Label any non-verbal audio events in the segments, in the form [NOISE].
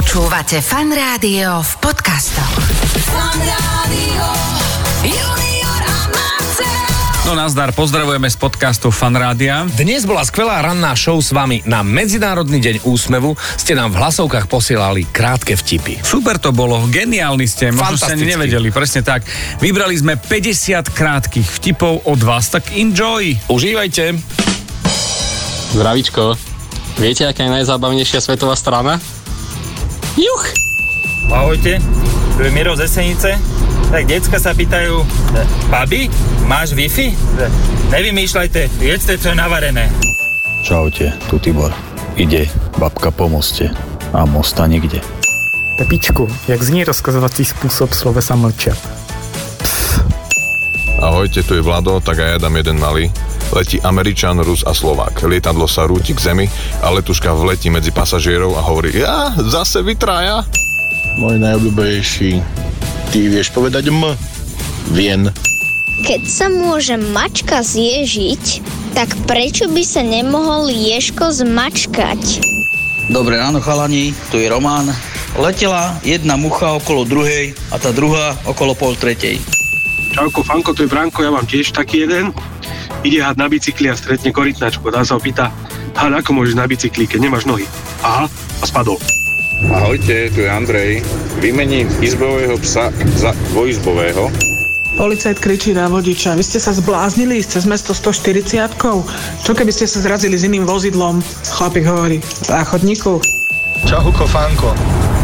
Počúvate Fan Rádio v podcastoch. Fan Rádio. No nazdar, pozdravujeme z podcastu Fanrádia. Dnes bola skvelá ranná show s vami. Na Medzinárodný deň úsmevu ste nám v hlasovkách posielali krátke vtipy. Super to bolo, geniálni ste, možno ste nevedeli, presne tak. Vybrali sme 50 krátkých vtipov od vás, tak enjoy. Užívajte. Zdravíčko. Viete, aká je najzábavnejšia svetová strana? Juch! Ahojte, tu je Miro z Esenice. Tak decka sa pýtajú, babi, máš Wi-Fi? Nevymýšľajte, jedzte, čo je navarené. Čaute, tu Tibor. Ide, babka pomozte. A mosta nikde. Pepičku, jak zní rozkazovací způsob slovesa mlčet? Ahojte, tu je Vlado, tak aj ja dám jeden malý. Letí Američan, Rus a Slovák. Lietadlo sa rúti k zemi a letuška vletí medzi pasažierov a hovorí Ja, zase vytraja. Môj najobľúbenejší. Ty vieš povedať M? Vien. Keď sa môže mačka zježiť, tak prečo by sa nemohol Ješko zmačkať? Dobré ráno chalani, tu je Román. Letela jedna mucha okolo druhej a tá druhá okolo pol tretej. Čauko, Fanko, to je Branko, ja mám tiež taký jeden. Ide had na bicykli a stretne korytnačku. Tá sa ho pýta, had, ako môžeš na bicykli, keď nemáš nohy? Aha, a spadol. Ahojte, tu je Andrej. Vymením izbového psa za dvojizbového. Policajt kričí na vodiča, vy ste sa zbláznili ísť cez mesto 140 Čo keby ste sa zrazili s iným vozidlom? Chlapík hovorí, za chodníku. Čauko Fanko.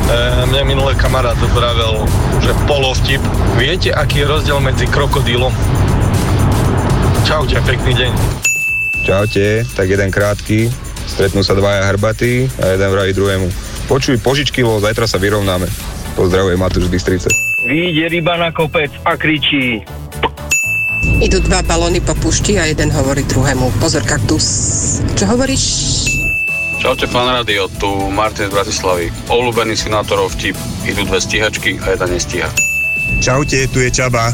E, mne minulé kamarát vravel, že polovtip. Viete, aký je rozdiel medzi krokodílom? Čaute, pekný deň. Čaute, tak jeden krátky, stretnú sa dvaja hrbatí a jeden vraví druhému. Počuj, požičky, lebo zajtra sa vyrovnáme. Pozdravuje Matúš z Bystrice. Vyjde ryba na kopec a kričí. Idú dva balóny po pušti a jeden hovorí druhému. Pozor, kaktus. Čo hovoríš? Čaute fan radio, tu Martin z Bratislavy. Obľúbený sinátorov vtip. Idú dve stíhačky a jedna nestíha. Čaute, tu je Čaba.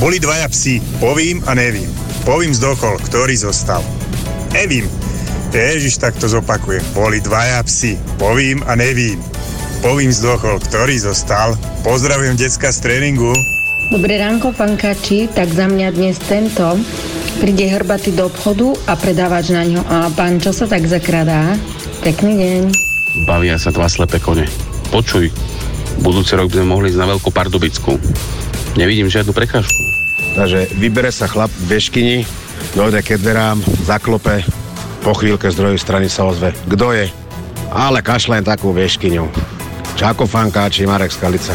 Boli dvaja psi, povím a nevím. Povím zdochol, ktorý zostal. Nevím. Ježiš, tak to zopakujem. Boli dvaja psi, povím a nevím. Povím zdochol, ktorý zostal. Pozdravujem decka z tréningu. Dobré ránko, pankači, tak za mňa dnes tento. Príde hrbatý do obchodu a predávač na ňo. A pán, čo sa tak zakradá? Pekný deň. Bavia sa dva slepé kone. Počuj, budúci rok by sme mohli ísť na Veľkú Pardubicku. Nevidím žiadnu prekážku. Takže vybere sa chlap v veškyni, dojde ke dverám, zaklope, po chvíľke z druhej strany sa ozve. Kto je? Ale kašlem takú veškyňu. Čako fankáči, Marek Skalica.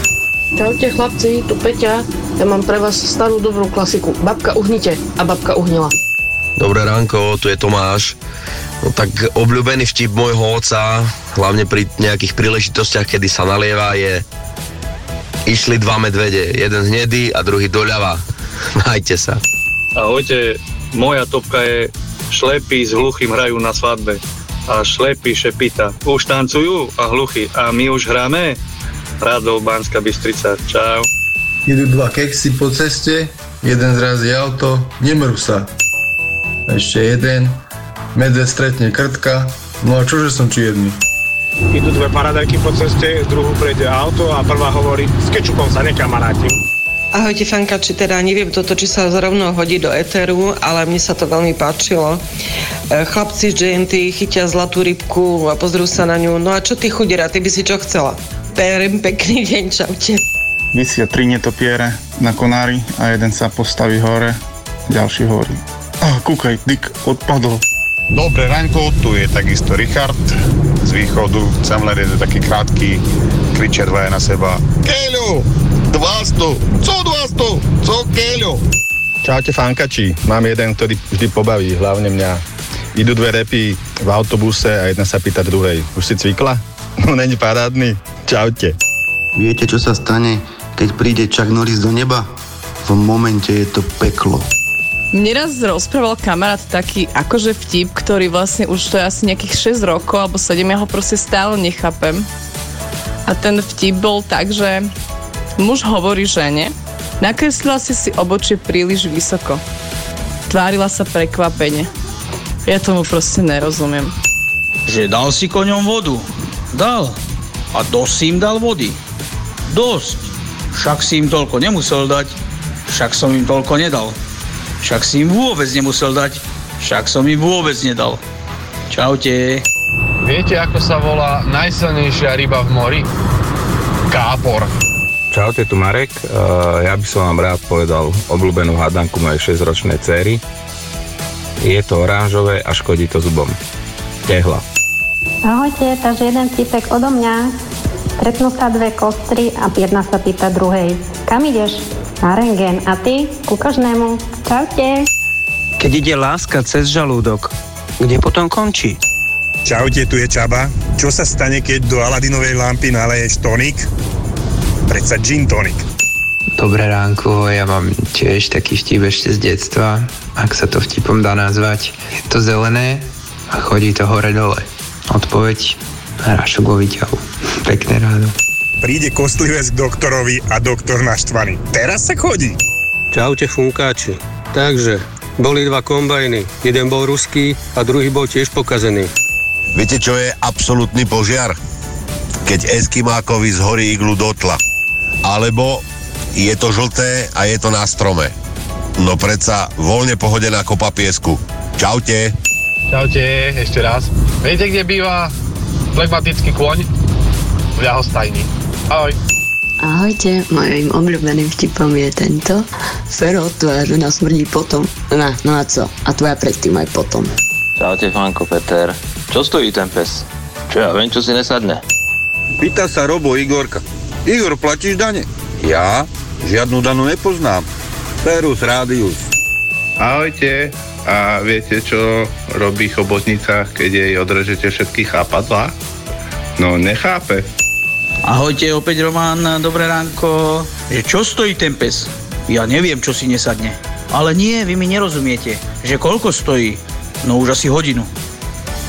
Čaute chlapci, tu Peťa. Ja mám pre vás starú dobrú klasiku. Babka uhnite a babka uhnila. Dobré ránko, tu je Tomáš. No tak obľúbený vtip môjho oca, hlavne pri nejakých príležitostiach, kedy sa nalieva, je Išli dva medvede, jeden hnedý a druhý doľava. Majte sa. Ahojte, moja topka je šlepy s hluchým hrajú na svadbe. A šlepy šepita. Už tancujú a hluchy. A my už hráme? Radov, Banská Bystrica. Čau. Idú dva keksy po ceste, jeden zrazí auto, nemrú sa. Ešte jeden, medved stretne krtka, no a čože som čierny? Idú dve paradajky po ceste, druhú prejde auto a prvá hovorí, s kečupom sa nekamarátim. Ahojte fankači, teda neviem toto, či sa zrovna hodí do eteru, ale mne sa to veľmi páčilo. E, Chlapci z GNT chytia zlatú rybku a pozrú sa na ňu. No a čo ty chudera, ty by si čo chcela? Perem, pekný deň, čaute. Vysia tri netopiere na konári a jeden sa postaví hore, ďalší hovorí. Ah, kúkaj, Dick odpadol. Dobré ránko, tu je takisto Richard z východu. Chcem len jeden taký krátky, kričia dvaja na seba. Keľo, 200, co 200, co Keľo? Čaute fankači, mám jeden, ktorý vždy pobaví, hlavne mňa. Idú dve repy v autobuse a jedna sa pýta druhej. Už si cvikla? [LAUGHS] No není parádny. Čaute. Viete, čo sa stane, keď príde Chuck Norris do neba? V momente je to peklo. Mne raz rozprával kamarát taký akože vtip, ktorý vlastne už to je asi nejakých 6 rokov alebo 7, ja ho proste stále nechápem. A ten vtip bol tak, že muž hovorí žene, nakreslila si si obočie príliš vysoko. Tvárila sa prekvapene. Ja tomu proste nerozumiem. Že dal si koňom vodu. Dal. A dosť si im dal vody. Dosť. Však si im toľko nemusel dať. Však som im toľko nedal. Však si im vôbec nemusel dať. Však som im vôbec nedal. Čaute. Viete, ako sa volá najsilnejšia ryba v mori? Kápor. Čaute, tu Marek. Uh, ja by som vám rád povedal obľúbenú hadanku mojej 6-ročnej cery. Je to oranžové a škodí to zubom. Tehla. Ahojte, takže jeden tipek odo mňa. Stretnú sa dve kostry a jedna sa pýta druhej. Kam ideš? Na rengen. A ty? Ku každému. Čaute. Keď ide láska cez žalúdok, kde potom končí? Čaute, tu je Čaba. Čo sa stane, keď do Aladinovej lampy naleješ tonik? Predsa gin tonic. Dobré ránko, ja mám tiež taký vtip ešte z detstva, ak sa to vtipom dá nazvať. Je to zelené a chodí to hore-dole. Odpoveď hrášok vo výťahu. Pekné ráno. Príde kostlivec k doktorovi a doktor naštvaný. Teraz sa chodí. Čaute funkáči. Takže, boli dva kombajny. Jeden bol ruský a druhý bol tiež pokazený. Viete, čo je absolútny požiar? Keď Eskimákovi zhorí iglu dotla. Alebo je to žlté a je to na strome. No predsa voľne pohodená kopa piesku. Čaute. Čaute, ešte raz. Viete, kde býva flegmatický kôň? V ľahostajni. Ahoj. Ahojte, mojím obľúbeným vtipom je tento. Fero, tvoja žena smrdí potom. No, no a co? A tvoja predtým aj potom. Čaute, Fanko Peter. Čo stojí ten pes? Čo ja viem, čo si nesadne? Pýta sa Robo Igorka. Igor, platíš dane? Ja? Žiadnu danu nepoznám. Perus Radius. Ahojte. A viete, čo robí chobotnica, keď jej odrežete všetky chápadlá? No, nechápe. Ahojte, opäť Román, dobré ránko. Že čo stojí ten pes? Ja neviem, čo si nesadne. Ale nie, vy mi nerozumiete. Že koľko stojí? No už asi hodinu.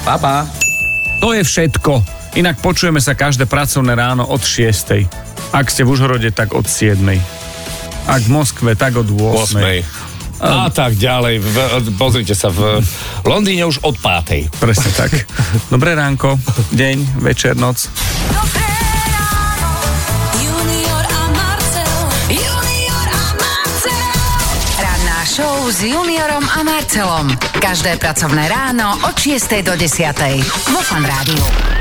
Papa. To je všetko. Inak počujeme sa každé pracovné ráno od 6. Ak ste v Užhorode, tak od 7. Ak v Moskve, tak od 8. 8. A tak ďalej. V, pozrite sa, v Londýne už od 5. Presne tak. Dobré ránko, deň, večer, noc. Ranná show s Juniorom a Marcelom. Každé pracovné ráno od 6. do 10. Vo Fan Rádiu.